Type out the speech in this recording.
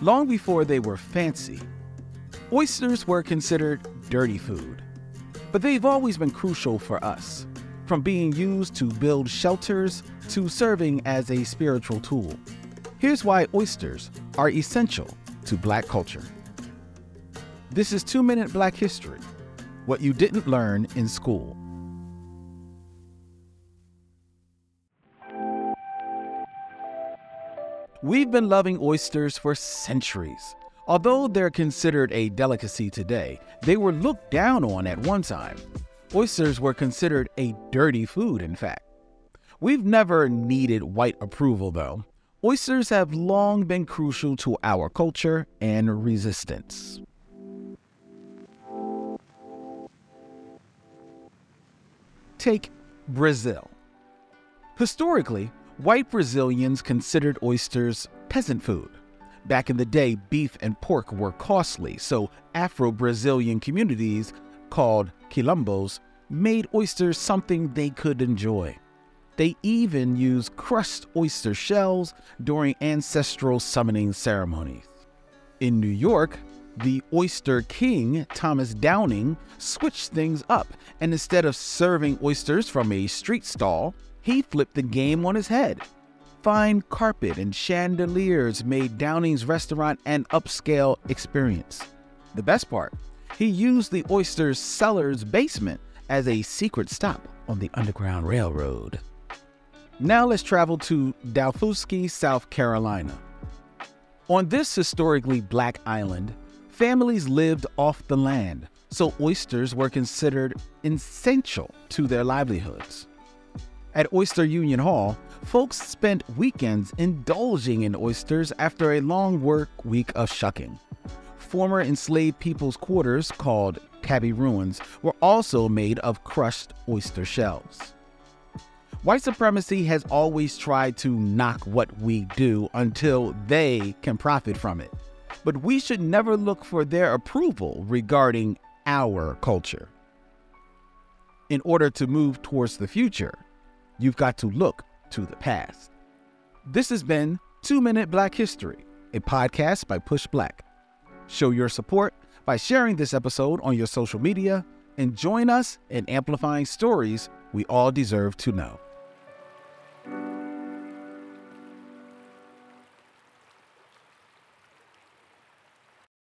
Long before they were fancy, oysters were considered dirty food. But they've always been crucial for us, from being used to build shelters to serving as a spiritual tool. Here's why oysters are essential to black culture. This is Two Minute Black History What You Didn't Learn in School. We've been loving oysters for centuries. Although they're considered a delicacy today, they were looked down on at one time. Oysters were considered a dirty food, in fact. We've never needed white approval, though. Oysters have long been crucial to our culture and resistance. Take Brazil. Historically, white Brazilians considered oysters peasant food. Back in the day, beef and pork were costly, so Afro Brazilian communities, called quilombos, made oysters something they could enjoy. They even used crushed oyster shells during ancestral summoning ceremonies. In New York, the Oyster King, Thomas Downing, switched things up, and instead of serving oysters from a street stall, he flipped the game on his head. Fine carpet and chandeliers made Downing's restaurant an upscale experience. The best part, he used the oyster's cellar's basement as a secret stop on the Underground Railroad. Now let's travel to Daufuskie, South Carolina. On this historically black island, families lived off the land, so oysters were considered essential to their livelihoods. At Oyster Union Hall, folks spent weekends indulging in oysters after a long work week of shucking. Former enslaved people's quarters, called tabby ruins, were also made of crushed oyster shells. White supremacy has always tried to knock what we do until they can profit from it. But we should never look for their approval regarding our culture. In order to move towards the future, you've got to look to the past. This has been Two Minute Black History, a podcast by PushBlack. Show your support by sharing this episode on your social media and join us in amplifying stories we all deserve to know.